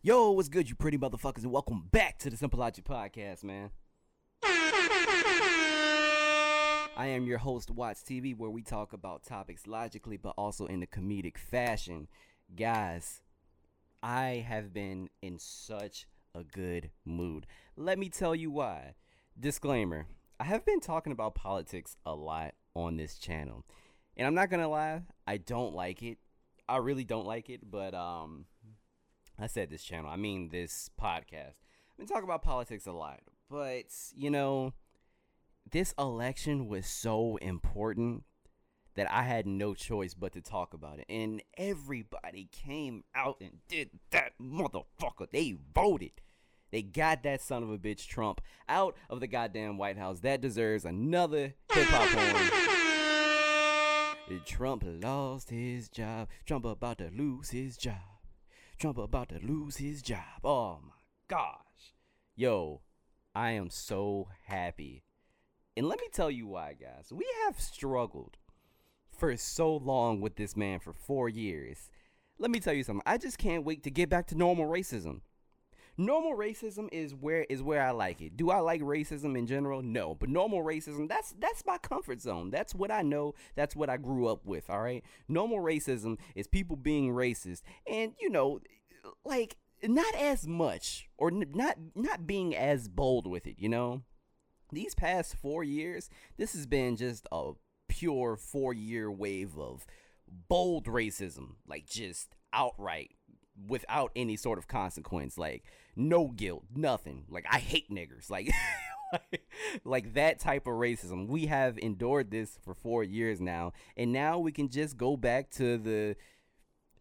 Yo, what's good, you pretty motherfuckers, and welcome back to the Simple Logic Podcast, man. I am your host, Watts TV, where we talk about topics logically but also in a comedic fashion. Guys, I have been in such a good mood. Let me tell you why. Disclaimer I have been talking about politics a lot on this channel. And I'm not gonna lie, I don't like it. I really don't like it, but um I said this channel, I mean this podcast. I've been talking about politics a lot, but you know, this election was so important that I had no choice but to talk about it. And everybody came out and did that motherfucker. They voted. They got that son of a bitch Trump out of the goddamn White House. That deserves another hip hop horn. Trump lost his job. Trump about to lose his job. Trump about to lose his job. Oh my gosh. Yo, I am so happy. And let me tell you why, guys. We have struggled for so long with this man for four years. Let me tell you something. I just can't wait to get back to normal racism. Normal racism is where is where I like it. Do I like racism in general? No, but normal racism that's that's my comfort zone. That's what I know. That's what I grew up with, all right? Normal racism is people being racist and you know like not as much or not not being as bold with it, you know? These past 4 years, this has been just a pure 4-year wave of bold racism, like just outright without any sort of consequence like no guilt nothing. Like i hate niggers. Like like that type of racism. We have endured this for four years now and now we can just go back to the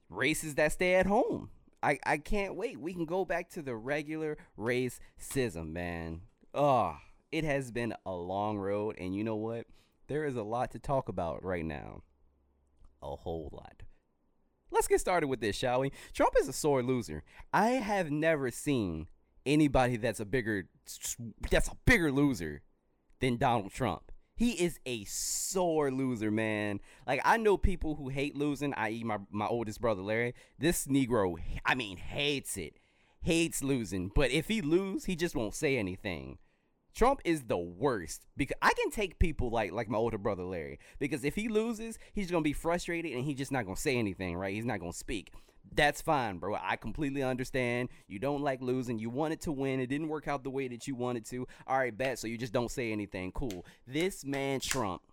races that stay at home. I i can't wait. We can go back to the regular racism man. Oh it has been a long road and you know what? There is a lot to talk about right now. A whole lot Let's get started with this, shall we? Trump is a sore loser. I have never seen anybody that's a bigger that's a bigger loser than Donald Trump. He is a sore loser, man. Like I know people who hate losing, i.e. my my oldest brother Larry. This Negro, I mean, hates it. Hates losing. But if he lose, he just won't say anything. Trump is the worst because I can take people like like my older brother Larry because if he loses, he's gonna be frustrated and he's just not gonna say anything, right? He's not gonna speak. That's fine, bro. I completely understand. You don't like losing. You wanted to win. It didn't work out the way that you wanted to. All right, bet. So you just don't say anything. Cool. This man Trump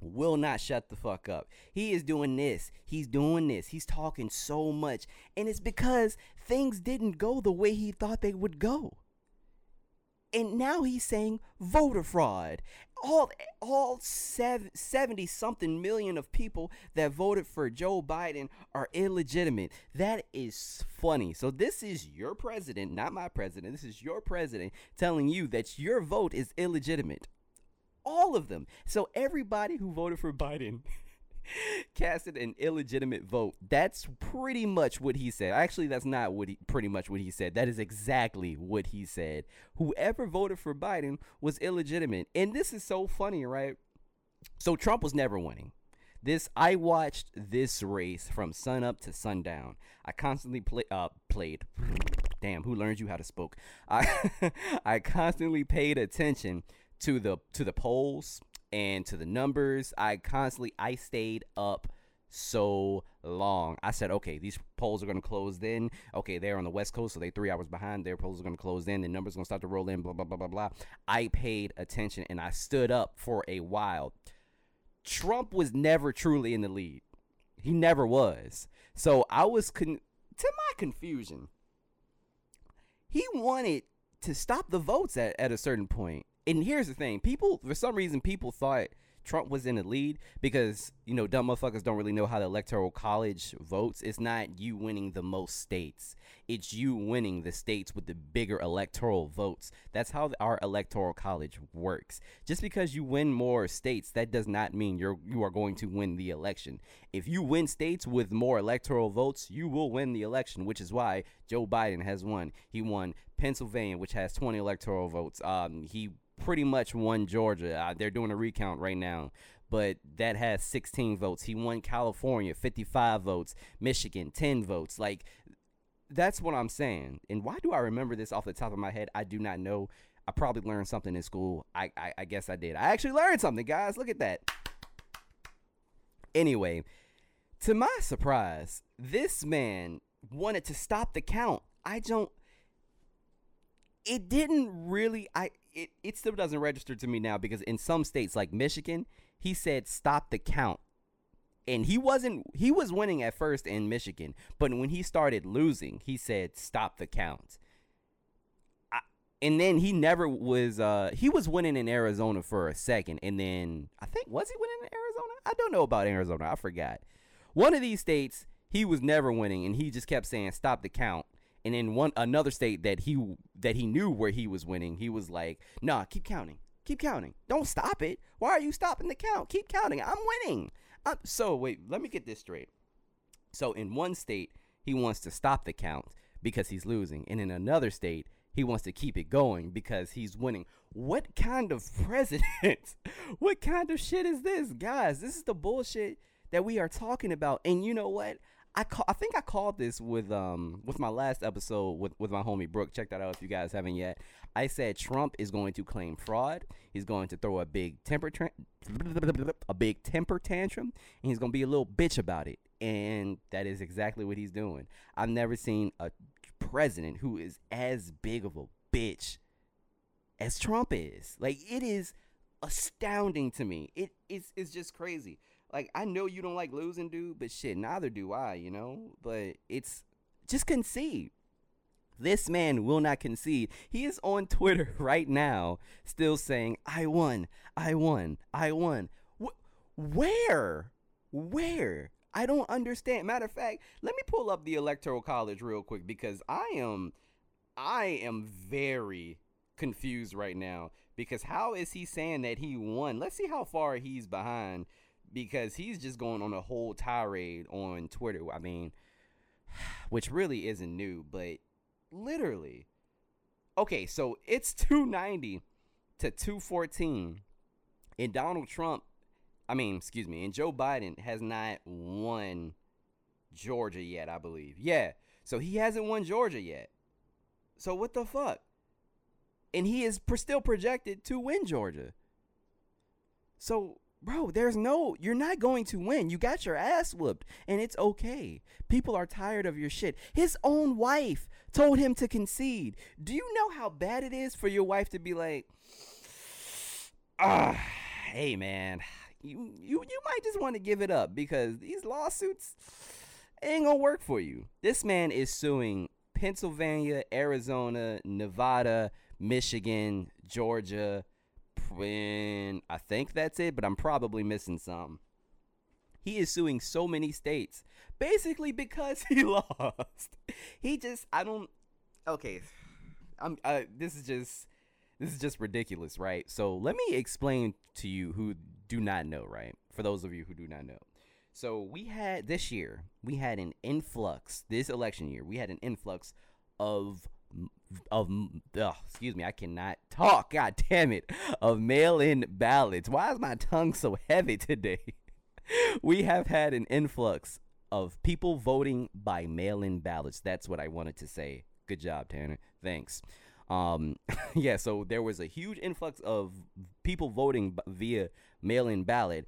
will not shut the fuck up. He is doing this. He's doing this. He's talking so much. And it's because things didn't go the way he thought they would go and now he's saying voter fraud. All all 70 something million of people that voted for Joe Biden are illegitimate. That is funny. So this is your president, not my president. This is your president telling you that your vote is illegitimate. All of them. So everybody who voted for Biden casted an illegitimate vote. That's pretty much what he said. Actually, that's not what he pretty much what he said. That is exactly what he said. Whoever voted for Biden was illegitimate. And this is so funny, right? So Trump was never winning. This I watched this race from sun up to sundown. I constantly play uh played damn who learned you how to spoke. I I constantly paid attention to the to the polls and to the numbers. I constantly I stayed up so long. I said, okay, these polls are going to close then. Okay, they're on the West Coast, so they three hours behind. Their polls are going to close then. The numbers going to start to roll in. Blah blah blah blah blah. I paid attention and I stood up for a while. Trump was never truly in the lead. He never was. So I was con- to my confusion. He wanted to stop the votes at, at a certain point and here's the thing people for some reason people thought Trump was in the lead because you know dumb motherfuckers don't really know how the electoral college votes. It's not you winning the most states; it's you winning the states with the bigger electoral votes. That's how our electoral college works. Just because you win more states, that does not mean you're you are going to win the election. If you win states with more electoral votes, you will win the election. Which is why Joe Biden has won. He won Pennsylvania, which has 20 electoral votes. Um, he pretty much won Georgia. Uh, they're doing a recount right now, but that has 16 votes. He won California, 55 votes. Michigan, 10 votes. Like that's what I'm saying. And why do I remember this off the top of my head? I do not know. I probably learned something in school. I, I, I guess I did. I actually learned something, guys. Look at that. Anyway, to my surprise, this man wanted to stop the count. I don't. It didn't really. I. It, it still doesn't register to me now because in some states like Michigan, he said stop the count and he wasn't he was winning at first in Michigan, but when he started losing, he said stop the count. I, and then he never was uh he was winning in Arizona for a second and then I think was he winning in Arizona? I don't know about Arizona. I forgot. One of these states he was never winning and he just kept saying stop the count. And in one another state that he that he knew where he was winning, he was like, "Nah, keep counting. Keep counting. Don't stop it. Why are you stopping the count? Keep counting. I'm winning." I'm, so wait, let me get this straight. So in one state, he wants to stop the count because he's losing, and in another state, he wants to keep it going because he's winning. What kind of president? what kind of shit is this, guys? This is the bullshit that we are talking about. And you know what? I call, I think I called this with um with my last episode with with my homie Brooke. Check that out if you guys haven't yet. I said Trump is going to claim fraud. He's going to throw a big temper tra- a big temper tantrum, and he's going to be a little bitch about it. And that is exactly what he's doing. I've never seen a president who is as big of a bitch as Trump is. Like it is astounding to me. It is it's just crazy. Like I know you don't like losing, dude, but shit, neither do I, you know? But it's just concede. This man will not concede. He is on Twitter right now, still saying, I won, I won, I won. Wh- where? Where? I don't understand. Matter of fact, let me pull up the Electoral College real quick because I am I am very confused right now because how is he saying that he won? Let's see how far he's behind because he's just going on a whole tirade on Twitter. I mean, which really isn't new, but literally. Okay, so it's 290 to 214. And Donald Trump, I mean, excuse me, and Joe Biden has not won Georgia yet, I believe. Yeah. So he hasn't won Georgia yet. So what the fuck? And he is still projected to win Georgia. So bro, there's no, you're not going to win. You got your ass whooped, and it's okay. People are tired of your shit. His own wife told him to concede. Do you know how bad it is for your wife to be like, ah, hey man, you you you might just want to give it up because these lawsuits ain't gonna work for you. This man is suing Pennsylvania, Arizona, Nevada, Michigan, Georgia, and I think that's it, but I'm probably missing some. He is suing so many states basically because he lost. He just I don't okay. I'm uh, this is just this is just ridiculous, right? So let me explain to you who do not know, right? For those of you who do not know. So we had this year, we had an influx, this election year, we had an influx of of excuse me, I cannot talk. God damn it, of mail-in ballots. Why is my tongue so heavy today? we have had an influx of people voting by mail-in ballots. That's what I wanted to say. Good job, Tanner. Thanks. Um, yeah, so there was a huge influx of people voting via mail-in ballot,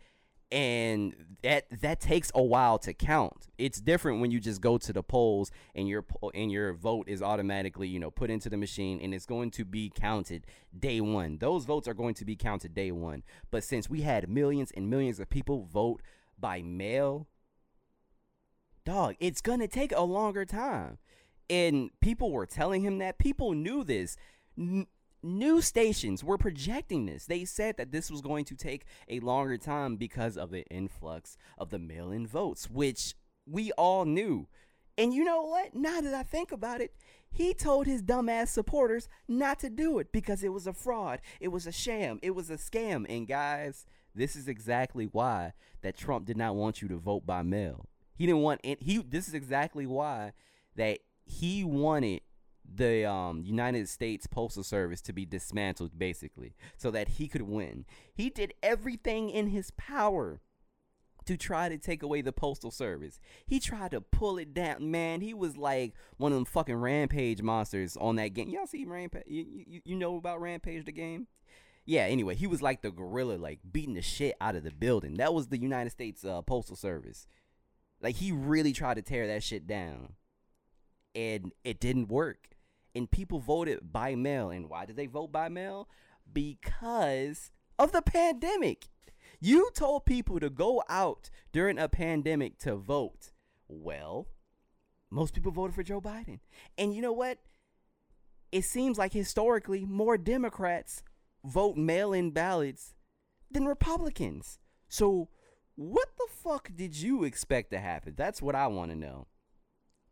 and that that takes a while to count. It's different when you just go to the polls and your and your vote is automatically you know put into the machine and it's going to be counted day one. Those votes are going to be counted day one. But since we had millions and millions of people vote by mail, dog, it's gonna take a longer time. And people were telling him that people knew this. News stations were projecting this. They said that this was going to take a longer time because of the influx of the mail in votes, which we all knew. And you know what? Now that I think about it, he told his dumbass supporters not to do it because it was a fraud, it was a sham, it was a scam. And guys, this is exactly why that Trump did not want you to vote by mail. He didn't want it. He. This is exactly why that he wanted the um, United States Postal Service to be dismantled, basically, so that he could win. He did everything in his power to try to take away the postal service. He tried to pull it down. Man, he was like one of them fucking rampage monsters on that game. Y'all see Rampage? You, you, you know about Rampage the game? Yeah, anyway, he was like the gorilla, like beating the shit out of the building. That was the United States uh, Postal Service. Like he really tried to tear that shit down. And it didn't work. And people voted by mail. And why did they vote by mail? Because of the pandemic. You told people to go out during a pandemic to vote. Well, most people voted for Joe Biden. And you know what? It seems like historically more Democrats vote mail in ballots than Republicans. So, what the fuck did you expect to happen? That's what I want to know.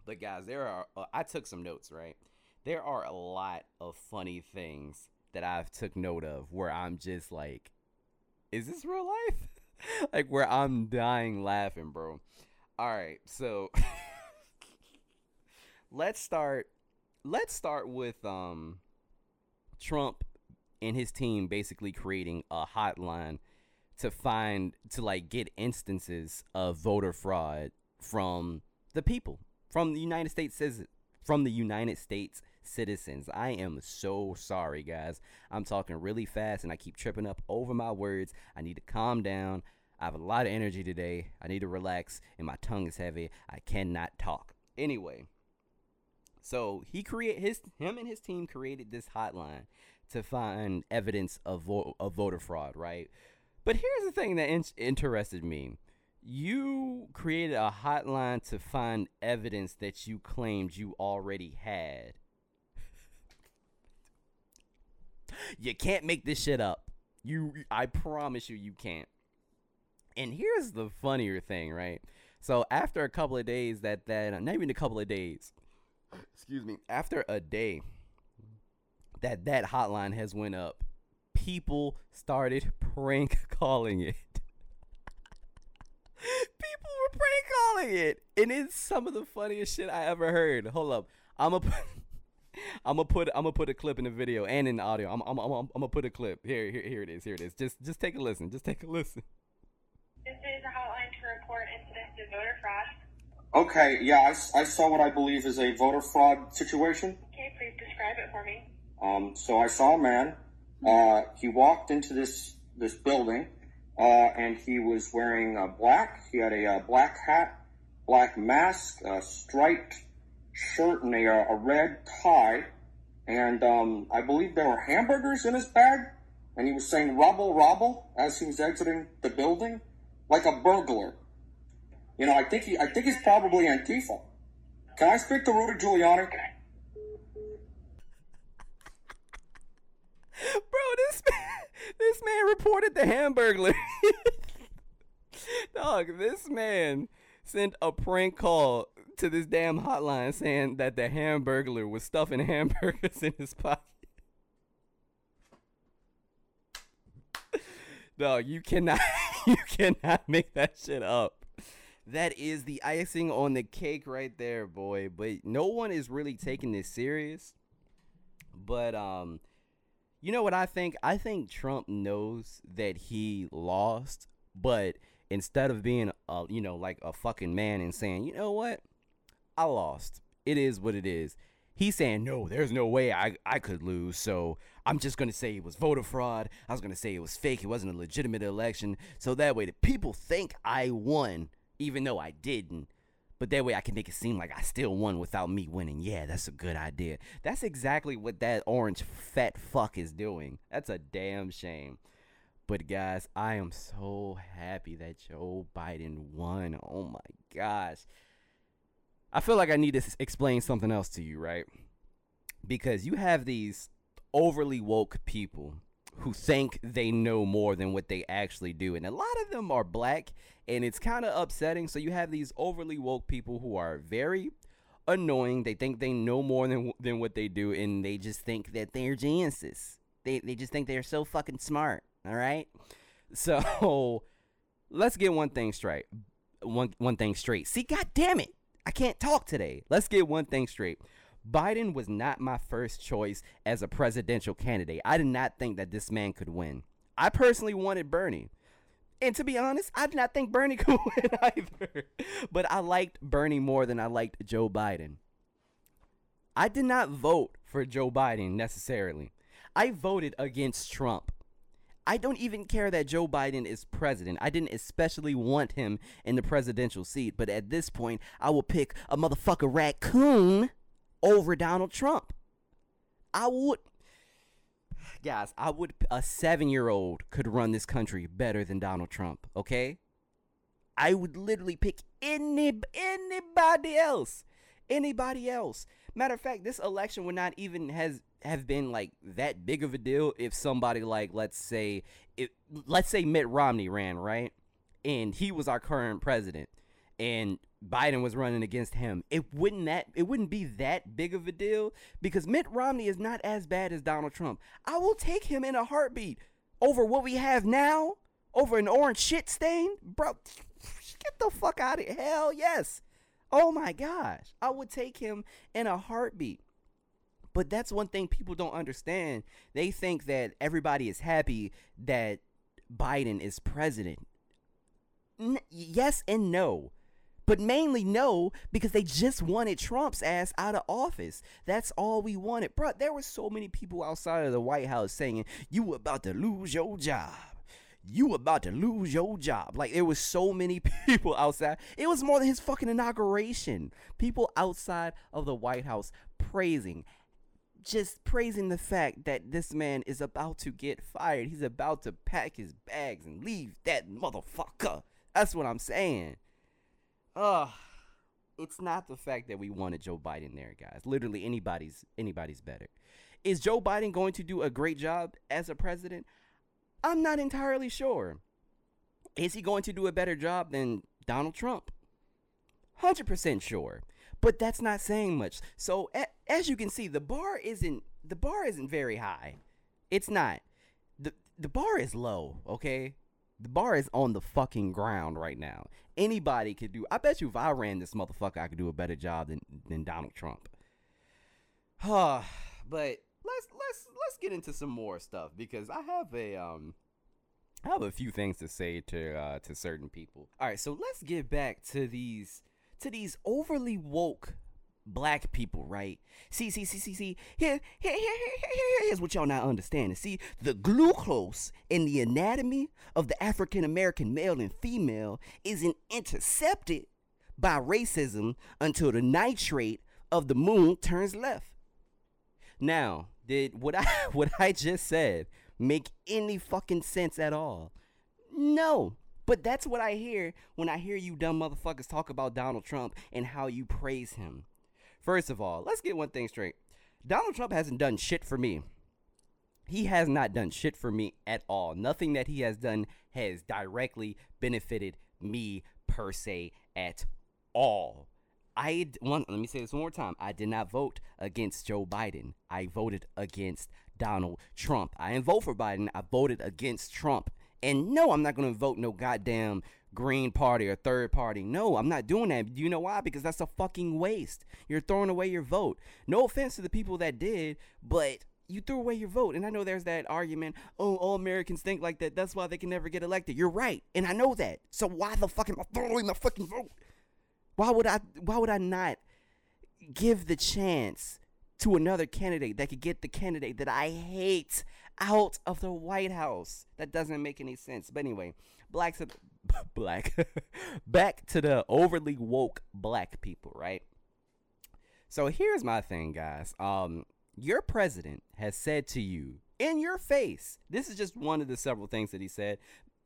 But, guys, there are, uh, I took some notes, right? There are a lot of funny things that I've took note of where I'm just like, is this real life? like where I'm dying laughing, bro. All right, so let's start let's start with um Trump and his team basically creating a hotline to find to like get instances of voter fraud from the people from the United States says from the United States citizens. I am so sorry, guys. I'm talking really fast and I keep tripping up over my words. I need to calm down. I have a lot of energy today. I need to relax and my tongue is heavy. I cannot talk. Anyway, so he create his him and his team created this hotline to find evidence of, vo- of voter fraud, right? But here's the thing that in- interested me. You created a hotline to find evidence that you claimed you already had. You can't make this shit up. You I promise you you can't. And here's the funnier thing, right? So after a couple of days that that uh, not even a couple of days. Excuse me. After a day that that hotline has went up, people started prank calling it. people were prank calling it. And it's some of the funniest shit I ever heard. Hold up. I'm a I'm gonna put I'm gonna put a clip in the video and in the audio. I'm I'm I'm, I'm gonna put a clip here here here it is here it is. Just just take a listen. Just take a listen. This is a hotline to report incidents of voter fraud. Okay, yeah, I, I saw what I believe is a voter fraud situation. Okay, please describe it for me. Um, so I saw a man. Uh, he walked into this this building, uh, and he was wearing a black. He had a, uh black hat, black mask, a striped shirt, and a, a red tie. And um, I believe there were hamburgers in his bag. And he was saying "robble, robble" as he was exiting the building, like a burglar. You know, I think he, I think he's probably Antifa. Can I speak to Rudy Giuliani? Bro, this man, this man reported the Hamburglar. Dog, this man sent a prank call to this damn hotline saying that the Hamburglar was stuffing hamburgers in his pocket. no, you cannot you cannot make that shit up. That is the icing on the cake right there, boy. But no one is really taking this serious. But um you know what I think? I think Trump knows that he lost, but instead of being a you know like a fucking man and saying, "You know what? I lost. It is what it is." He's saying, "No, there's no way I I could lose." So, I'm just going to say it was voter fraud. I was going to say it was fake. It wasn't a legitimate election. So that way the people think I won even though I didn't. But that way I can make it seem like I still won without me winning. Yeah, that's a good idea. That's exactly what that orange fat fuck is doing. That's a damn shame. But guys, I am so happy that Joe Biden won. Oh my gosh. I feel like I need to explain something else to you, right? Because you have these overly woke people who think they know more than what they actually do. And a lot of them are black, and it's kind of upsetting. So you have these overly woke people who are very annoying. They think they know more than than what they do, and they just think that they're geniuses. They they just think they're so fucking smart. All right. So let's get one thing straight. One one thing straight. See, god damn it. I can't talk today. Let's get one thing straight. Biden was not my first choice as a presidential candidate. I did not think that this man could win. I personally wanted Bernie. And to be honest, I did not think Bernie could win either. But I liked Bernie more than I liked Joe Biden. I did not vote for Joe Biden necessarily. I voted against Trump. I don't even care that Joe Biden is president. I didn't especially want him in the presidential seat, but at this point, I will pick a motherfucker raccoon over Donald Trump. I would guys, I would a 7-year-old could run this country better than Donald Trump, okay? I would literally pick any anybody else. Anybody else. Matter of fact, this election would not even has have been like that big of a deal if somebody like let's say it let's say Mitt Romney ran, right? And he was our current president and Biden was running against him. It wouldn't that it wouldn't be that big of a deal because Mitt Romney is not as bad as Donald Trump. I will take him in a heartbeat over what we have now, over an orange shit stain. Bro, get the fuck out of here. Hell yes. Oh my gosh. I would take him in a heartbeat. But that's one thing people don't understand. They think that everybody is happy that Biden is president. N- yes and no. But mainly no, because they just wanted Trump's ass out of office. That's all we wanted. Bro, there were so many people outside of the White House saying, You about to lose your job you about to lose your job. Like there was so many people outside. It was more than his fucking inauguration. People outside of the White House praising just praising the fact that this man is about to get fired. He's about to pack his bags and leave that motherfucker. That's what I'm saying. Ugh. It's not the fact that we wanted Joe Biden there, guys. Literally anybody's anybody's better. Is Joe Biden going to do a great job as a president? I'm not entirely sure. Is he going to do a better job than Donald Trump? 100% sure. But that's not saying much. So a- as you can see, the bar isn't the bar isn't very high. It's not. The the bar is low, okay? The bar is on the fucking ground right now. Anybody could do I bet you if I ran this motherfucker I could do a better job than than Donald Trump. Huh. but let's let's let's get into some more stuff because I have a um I have a few things to say to uh, to certain people. All right, so let's get back to these to these overly woke black people, right? See, see, see, see, see. Here, here, here, here, here, here, here. here's what y'all not understanding. See, the glucose in the anatomy of the African American male and female isn't intercepted by racism until the nitrate of the moon turns left. Now, did what I what I just said make any fucking sense at all? No. But that's what I hear when I hear you dumb motherfuckers talk about Donald Trump and how you praise him. First of all, let's get one thing straight. Donald Trump hasn't done shit for me. He has not done shit for me at all. Nothing that he has done has directly benefited me per se at all. I one let me say this one more time. I did not vote against Joe Biden. I voted against Donald Trump. I didn't vote for Biden. I voted against Trump. And no, I'm not going to vote no goddamn Green Party or third party. No, I'm not doing that. Do you know why? Because that's a fucking waste. You're throwing away your vote. No offense to the people that did, but you threw away your vote. And I know there's that argument, oh, all Americans think like that. That's why they can never get elected. You're right. And I know that. So why the fuck am I throwing my fucking vote? Why would I why would I not give the chance to another candidate that could get the candidate that I hate out of the White House? That doesn't make any sense. But anyway, blacks black back to the overly woke black people, right? So here's my thing, guys. Um your president has said to you in your face. This is just one of the several things that he said.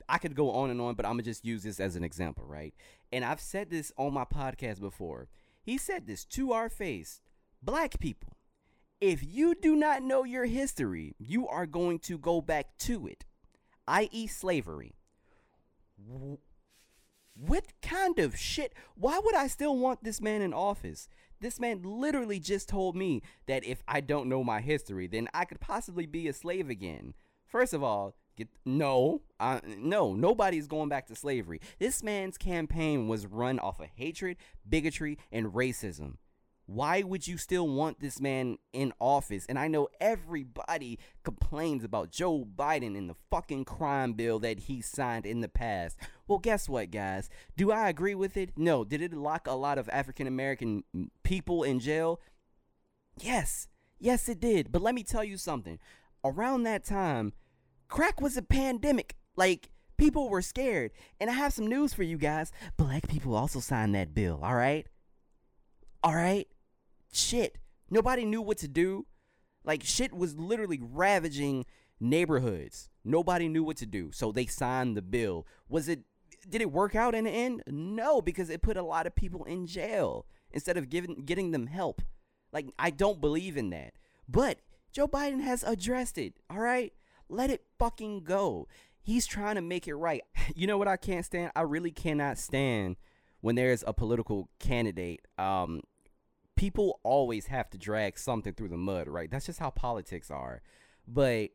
I could go on and on, but I'm gonna just use this as an example, right? And I've said this on my podcast before. He said this to our face, black people. If you do not know your history, you are going to go back to it, i.e., slavery. What kind of shit? Why would I still want this man in office? This man literally just told me that if I don't know my history, then I could possibly be a slave again. First of all, get no, uh, no, nobody's going back to slavery. This man's campaign was run off of hatred, bigotry, and racism. Why would you still want this man in office? And I know everybody complains about Joe Biden and the fucking crime bill that he signed in the past. Well, guess what, guys? Do I agree with it? No. Did it lock a lot of African American people in jail? Yes. Yes, it did. But let me tell you something. Around that time, crack was a pandemic. Like, people were scared. And I have some news for you guys. Black people also signed that bill, all right? All right? Shit. Nobody knew what to do. Like, shit was literally ravaging neighborhoods. Nobody knew what to do. So they signed the bill. Was it, did it work out in the end? No, because it put a lot of people in jail instead of giving, getting them help. Like, I don't believe in that. But Joe Biden has addressed it, all right? Let it fucking go. He's trying to make it right. You know what I can't stand? I really cannot stand when there's a political candidate. Um, people always have to drag something through the mud, right? That's just how politics are. But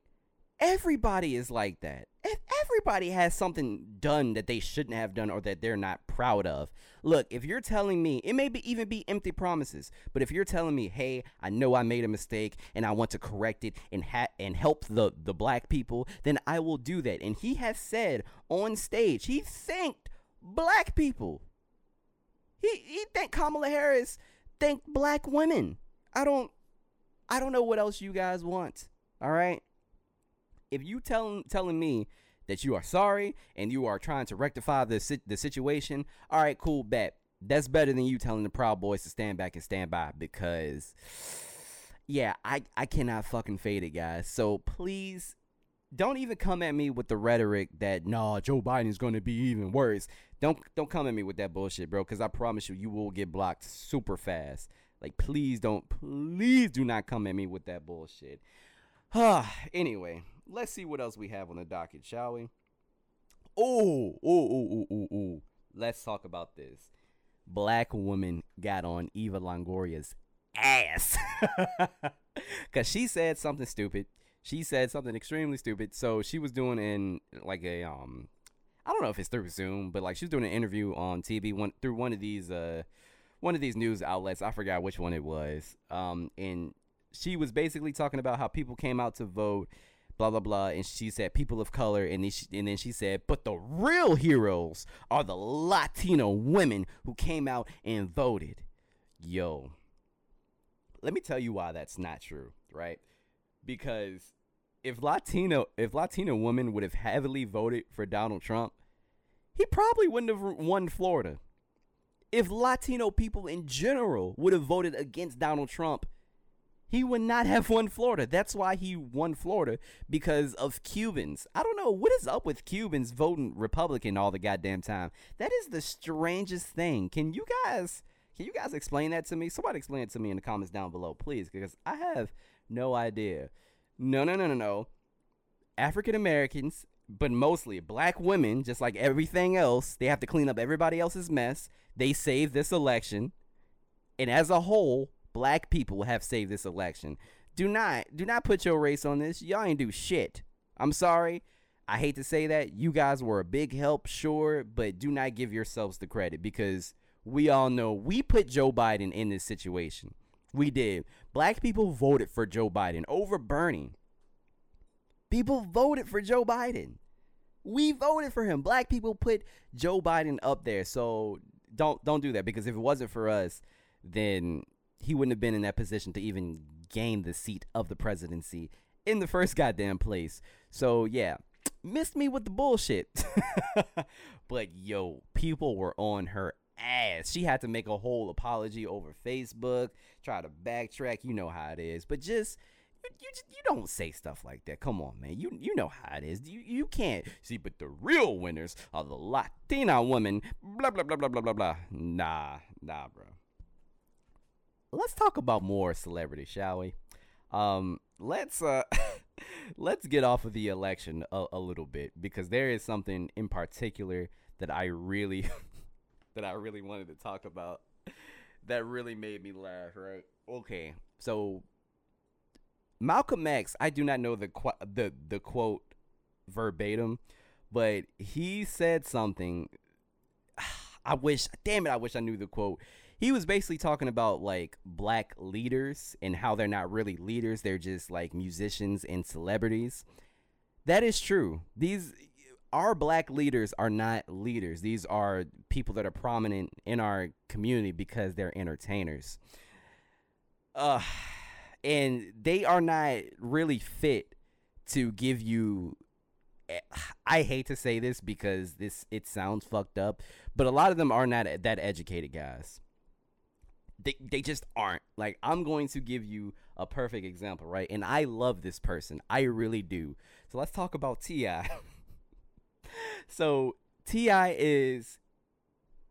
everybody is like that. If everybody has something done that they shouldn't have done or that they're not proud of. Look, if you're telling me, it may be even be empty promises, but if you're telling me, "Hey, I know I made a mistake and I want to correct it and ha- and help the the black people," then I will do that. And he has said on stage, he thanked black people. He he thanked Kamala Harris, thanked black women. I don't I don't know what else you guys want. All right? if you tell telling me that you are sorry and you are trying to rectify the the situation, all right, cool, bet. That's better than you telling the Proud Boys to stand back and stand by because yeah, I I cannot fucking fade it, guys. So please don't even come at me with the rhetoric that nah, Joe Biden's going to be even worse. Don't don't come at me with that bullshit, bro, cuz I promise you you will get blocked super fast. Like please don't please do not come at me with that bullshit. anyway, let's see what else we have on the docket, shall we? Oh, oh, oh, oh, oh, oh. Let's talk about this. Black woman got on Eva Longoria's ass. Cause she said something stupid. She said something extremely stupid. So she was doing in like a um I don't know if it's through Zoom, but like she was doing an interview on TV one through one of these uh one of these news outlets. I forgot which one it was. Um and she was basically talking about how people came out to vote blah blah blah and she said people of color and then she, and then she said but the real heroes are the latino women who came out and voted yo let me tell you why that's not true right because if latino if latino women would have heavily voted for donald trump he probably wouldn't have won florida if latino people in general would have voted against donald trump he would not have won Florida. That's why he won Florida because of Cubans. I don't know what is up with Cubans voting Republican all the goddamn time. That is the strangest thing. Can you guys can you guys explain that to me? Somebody explain it to me in the comments down below, please, because I have no idea. No, no, no, no, no. African Americans, but mostly black women, just like everything else, they have to clean up everybody else's mess. They saved this election. And as a whole, black people have saved this election. Do not do not put your race on this. Y'all ain't do shit. I'm sorry. I hate to say that. You guys were a big help, sure, but do not give yourselves the credit because we all know we put Joe Biden in this situation. We did. Black people voted for Joe Biden over Bernie. People voted for Joe Biden. We voted for him. Black people put Joe Biden up there. So don't don't do that because if it wasn't for us, then he wouldn't have been in that position to even gain the seat of the presidency in the first goddamn place. So yeah, missed me with the bullshit. but yo, people were on her ass. She had to make a whole apology over Facebook, try to backtrack. You know how it is. But just you, you, don't say stuff like that. Come on, man. You you know how it is. You you can't see. But the real winners are the Latina women. Blah blah blah blah blah blah blah. Nah, nah, bro let's talk about more celebrity, shall we? Um, let's uh, let's get off of the election a, a little bit because there is something in particular that I really that I really wanted to talk about that really made me laugh. Right? Okay, so Malcolm X, I do not know the qu- the the quote verbatim, but he said something. I wish, damn it, I wish I knew the quote he was basically talking about like black leaders and how they're not really leaders, they're just like musicians and celebrities. That is true. These our black leaders are not leaders. These are people that are prominent in our community because they're entertainers. Uh and they are not really fit to give you I hate to say this because this it sounds fucked up, but a lot of them are not that educated guys they, they just aren't. Like, I'm going to give you a perfect example, right? And I love this person. I really do. So let's talk about T.I. so T.I. is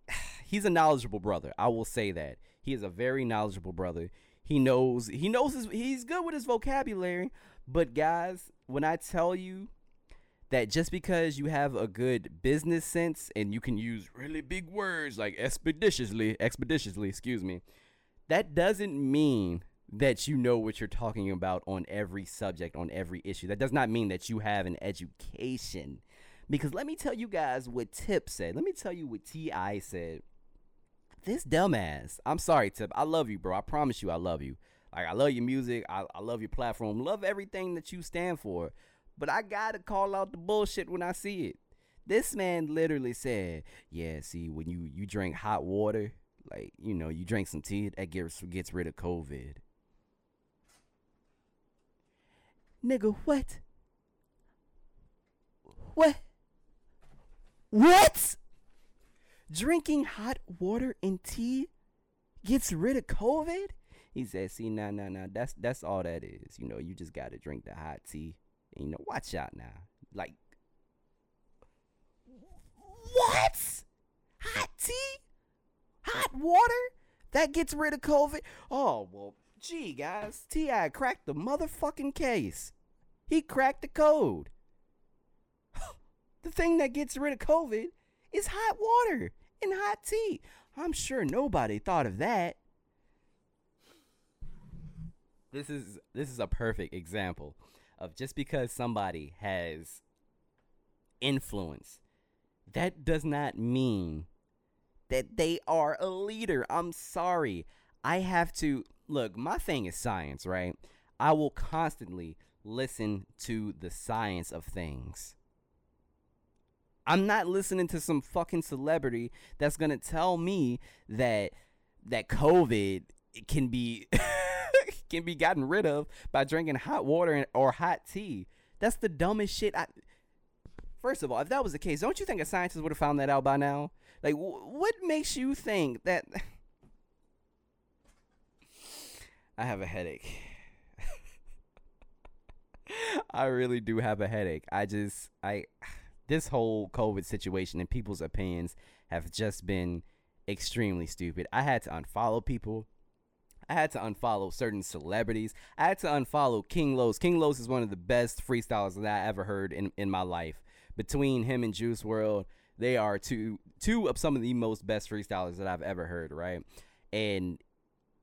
he's a knowledgeable brother. I will say that. He is a very knowledgeable brother. He knows he knows his he's good with his vocabulary, but guys, when I tell you that just because you have a good business sense and you can use really big words like expeditiously, expeditiously, excuse me, that doesn't mean that you know what you're talking about on every subject, on every issue. That does not mean that you have an education. Because let me tell you guys what Tip said. Let me tell you what T.I. said. This dumbass. I'm sorry, Tip. I love you, bro. I promise you I love you. Like I love your music. I, I love your platform. Love everything that you stand for but I gotta call out the bullshit when I see it. This man literally said, "Yeah, see, when you you drink hot water, like you know, you drink some tea, that gets gets rid of COVID." Nigga, what? What? What? Drinking hot water and tea gets rid of COVID? He said, "See, nah, nah, nah. That's that's all that is. You know, you just gotta drink the hot tea." And, you know, watch out now. Like, what? Hot tea? Hot water? That gets rid of COVID? Oh, well, gee, guys. T.I. cracked the motherfucking case. He cracked the code. The thing that gets rid of COVID is hot water and hot tea. I'm sure nobody thought of that. This is this is a perfect example of just because somebody has influence, that does not mean that they are a leader. I'm sorry. I have to look, my thing is science, right? I will constantly listen to the science of things. I'm not listening to some fucking celebrity that's to tell me that that COVID can be can be gotten rid of by drinking hot water or hot tea. That's the dumbest shit. I, First of all, if that was the case, don't you think a scientist would have found that out by now? Like, what makes you think that? I have a headache. I really do have a headache. I just, I, this whole COVID situation and people's opinions have just been extremely stupid. I had to unfollow people I had to unfollow certain celebrities. I had to unfollow King Los. King Los is one of the best freestylers that I ever heard in, in my life. Between him and Juice WRLD, they are two two of some of the most best freestylers that I've ever heard, right? And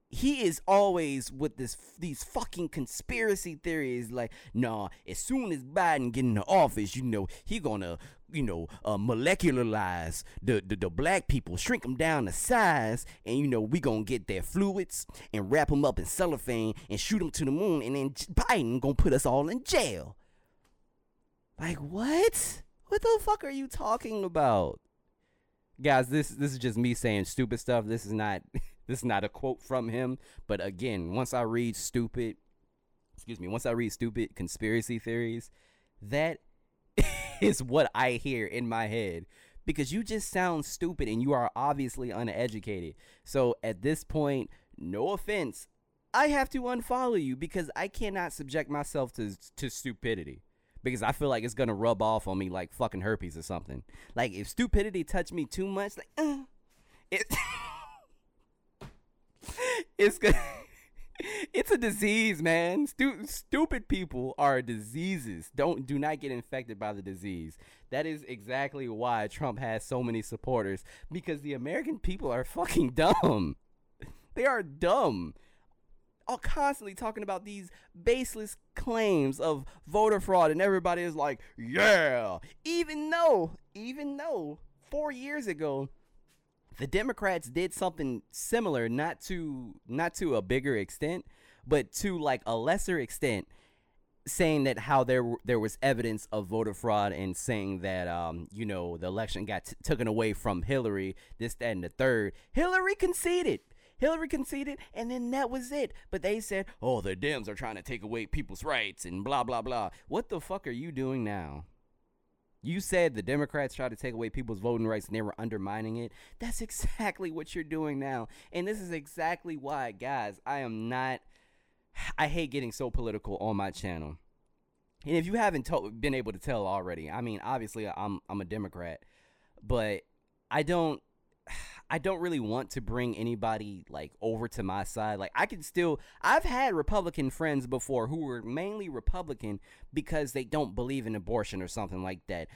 he is always with this these fucking conspiracy theories like nah as soon as biden get into office you know he gonna you know uh, molecularize the, the the black people shrink them down to size and you know we gonna get their fluids and wrap them up in cellophane and shoot them to the moon and then biden gonna put us all in jail. Like what? What the fuck are you talking about? Guys this this is just me saying stupid stuff. This is not This is not a quote from him, but again, once I read stupid, excuse me, once I read stupid conspiracy theories, that is what I hear in my head because you just sound stupid and you are obviously uneducated. So at this point, no offense, I have to unfollow you because I cannot subject myself to to stupidity because I feel like it's gonna rub off on me like fucking herpes or something. Like if stupidity touch me too much, like uh, it. it's it's a disease, man. Stu- stupid people are diseases. Don't do not get infected by the disease. That is exactly why Trump has so many supporters because the American people are fucking dumb. They are dumb. All constantly talking about these baseless claims of voter fraud and everybody is like, "Yeah." Even though, even though 4 years ago the Democrats did something similar, not to not to a bigger extent, but to like a lesser extent, saying that how there there was evidence of voter fraud and saying that um you know the election got t- taken away from Hillary, this that and the third. Hillary conceded. Hillary conceded, and then that was it. But they said, "Oh, the Dems are trying to take away people's rights and blah blah blah." What the fuck are you doing now? You said the Democrats tried to take away people's voting rights and they were undermining it. That's exactly what you're doing now. And this is exactly why, guys, I am not. I hate getting so political on my channel. And if you haven't to- been able to tell already, I mean, obviously I'm I'm a Democrat, but I don't I don't really want to bring anybody like over to my side. Like I can still I've had Republican friends before who were mainly Republican because they don't believe in abortion or something like that.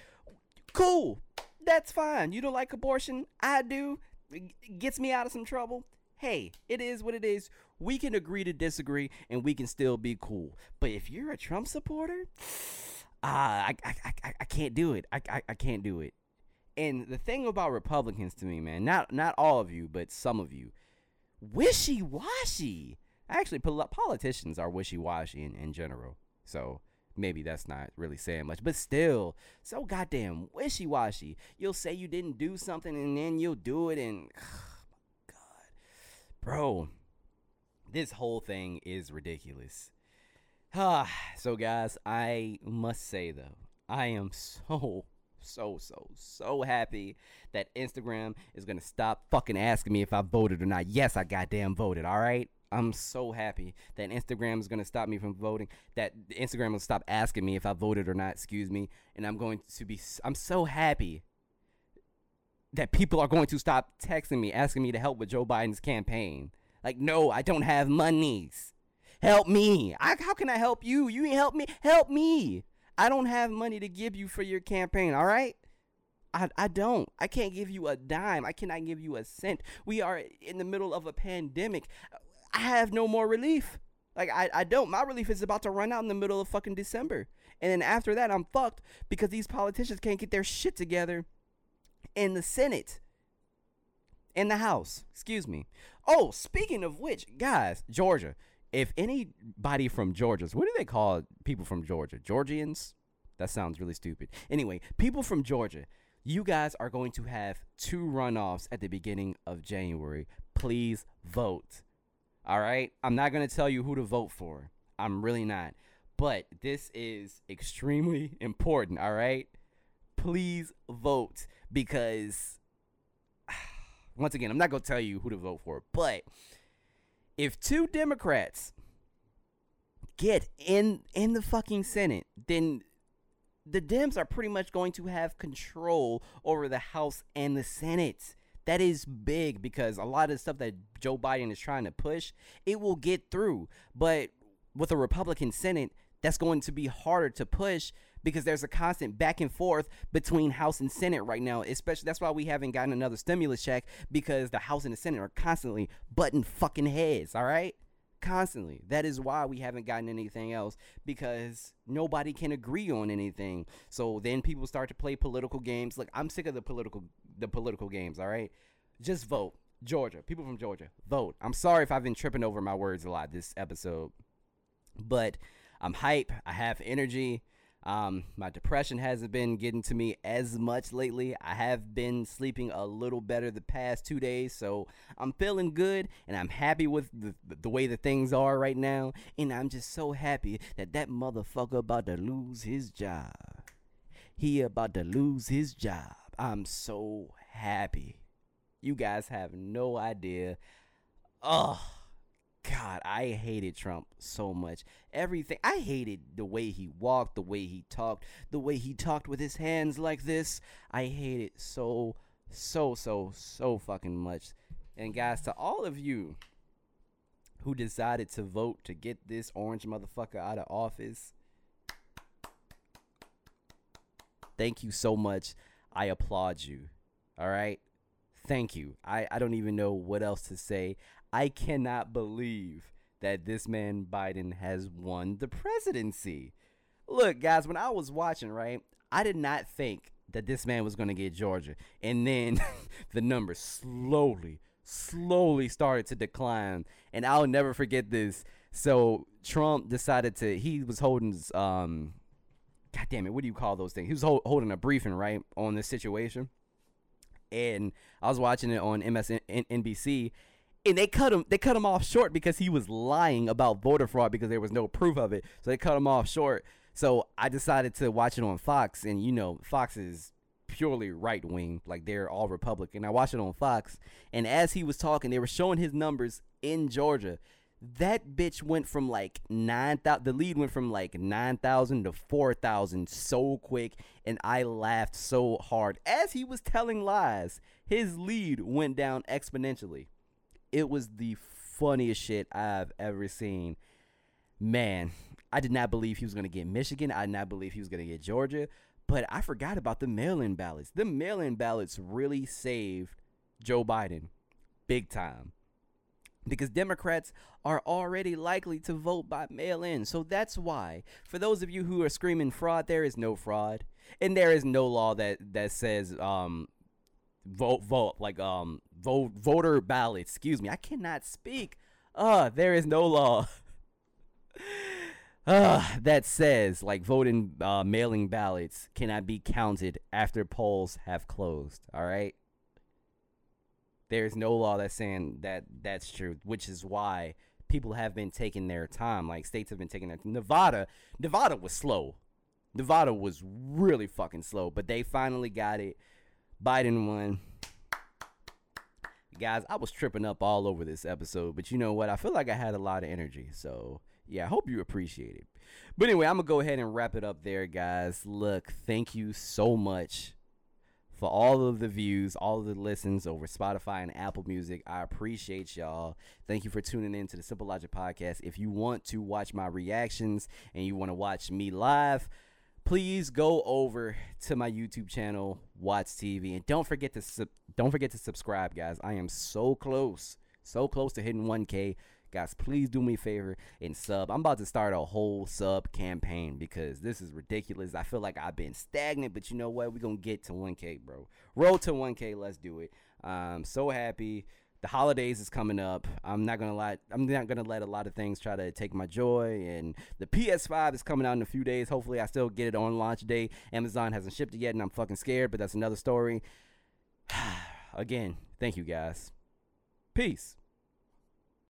Cool. That's fine. You don't like abortion? I do. It gets me out of some trouble. Hey, it is what it is. We can agree to disagree and we can still be cool. But if you're a Trump supporter, ah, I, I, I, I can't do it. I, I, I can't do it. And the thing about Republicans to me, man, not not all of you, but some of you, wishy washy. Actually, pol- politicians are wishy washy in, in general. So maybe that's not really saying much, but still, so goddamn wishy washy. You'll say you didn't do something and then you'll do it, and God, bro, this whole thing is ridiculous. Ah, so guys, I must say though, I am so so so so happy that Instagram is gonna stop fucking asking me if I voted or not. Yes, I goddamn voted. All right. I'm so happy that Instagram is gonna stop me from voting. That Instagram will stop asking me if I voted or not. Excuse me. And I'm going to be. I'm so happy that people are going to stop texting me asking me to help with Joe Biden's campaign. Like, no, I don't have monies. Help me. I, how can I help you? You ain't help me. Help me. I don't have money to give you for your campaign, all right? I, I don't. I can't give you a dime. I cannot give you a cent. We are in the middle of a pandemic. I have no more relief. Like, I, I don't. My relief is about to run out in the middle of fucking December. And then after that, I'm fucked because these politicians can't get their shit together in the Senate. In the House. Excuse me. Oh, speaking of which, guys, Georgia if anybody from Georgia, what do they call people from Georgia? Georgians? That sounds really stupid. Anyway, people from Georgia, you guys are going to have two runoffs at the beginning of January. Please vote. All right? I'm not going to tell you who to vote for. I'm really not. But this is extremely important, all right? Please vote because once again, I'm not going to tell you who to vote for, but if two Democrats get in in the fucking Senate, then the Dems are pretty much going to have control over the House and the Senate. That is big because a lot of the stuff that Joe Biden is trying to push, it will get through. But with a Republican Senate, that's going to be harder to push because there's a constant back and forth between House and Senate right now. Especially that's why we haven't gotten another stimulus check because the House and the Senate are constantly butting fucking heads. All right, constantly. That is why we haven't gotten anything else because nobody can agree on anything. So then people start to play political games. Look, I'm sick of the political the political games. All right, just vote. Georgia, people from Georgia, vote. I'm sorry if I've been tripping over my words a lot this episode, but I'm hype. I have energy. Um, my depression hasn't been getting to me as much lately. I have been sleeping a little better the past two days, so I'm feeling good and I'm happy with the, the way that things are right now. And I'm just so happy that that motherfucker about to lose his job. He about to lose his job. I'm so happy. You guys have no idea. Oh God, I hated Trump so much. Everything. I hated the way he walked, the way he talked, the way he talked with his hands like this. I hate it so, so, so, so fucking much. And guys, to all of you who decided to vote to get this orange motherfucker out of office, thank you so much. I applaud you. All right? Thank you. I, I don't even know what else to say. I cannot believe that this man Biden has won the presidency. Look, guys, when I was watching, right, I did not think that this man was going to get Georgia. And then the numbers slowly, slowly started to decline. And I'll never forget this. So Trump decided to, he was holding, um, God damn it, what do you call those things? He was hold, holding a briefing, right, on this situation. And I was watching it on MSNBC and they cut him they cut him off short because he was lying about voter fraud because there was no proof of it. So they cut him off short. So I decided to watch it on Fox, and you know, Fox is purely right wing, like they're all Republican. I watched it on Fox, and as he was talking, they were showing his numbers in Georgia. That bitch went from like nine thousand. The lead went from like nine thousand to four thousand so quick, and I laughed so hard as he was telling lies. His lead went down exponentially. It was the funniest shit I've ever seen. Man, I did not believe he was going to get Michigan. I did not believe he was going to get Georgia. But I forgot about the mail in ballots. The mail in ballots really saved Joe Biden big time. Because Democrats are already likely to vote by mail in. So that's why, for those of you who are screaming fraud, there is no fraud. And there is no law that, that says um, vote, vote, like um, vote, voter ballots. Excuse me. I cannot speak. Uh, there is no law. uh, that says like voting uh, mailing ballots cannot be counted after polls have closed. All right. There's no law that's saying that that's true, which is why people have been taking their time. Like states have been taking their Nevada. Nevada was slow. Nevada was really fucking slow, but they finally got it. Biden won. Guys, I was tripping up all over this episode, but you know what? I feel like I had a lot of energy, so yeah, I hope you appreciate it. But anyway, I'm gonna go ahead and wrap it up there, guys. Look, thank you so much for all of the views, all of the listens over Spotify and Apple Music. I appreciate y'all. Thank you for tuning in to the Simple Logic Podcast. If you want to watch my reactions and you want to watch me live, please go over to my YouTube channel, Watts TV, and don't forget to sub- don't forget to subscribe, guys. I am so close, so close to hitting 1K. Guys, please do me a favor and sub. I'm about to start a whole sub campaign because this is ridiculous. I feel like I've been stagnant, but you know what? We're going to get to 1K, bro. Roll to 1K. Let's do it. I'm so happy. The holidays is coming up. I'm not gonna let I'm not gonna let a lot of things try to take my joy. And the PS5 is coming out in a few days. Hopefully, I still get it on launch day. Amazon hasn't shipped it yet, and I'm fucking scared. But that's another story. Again, thank you guys. Peace.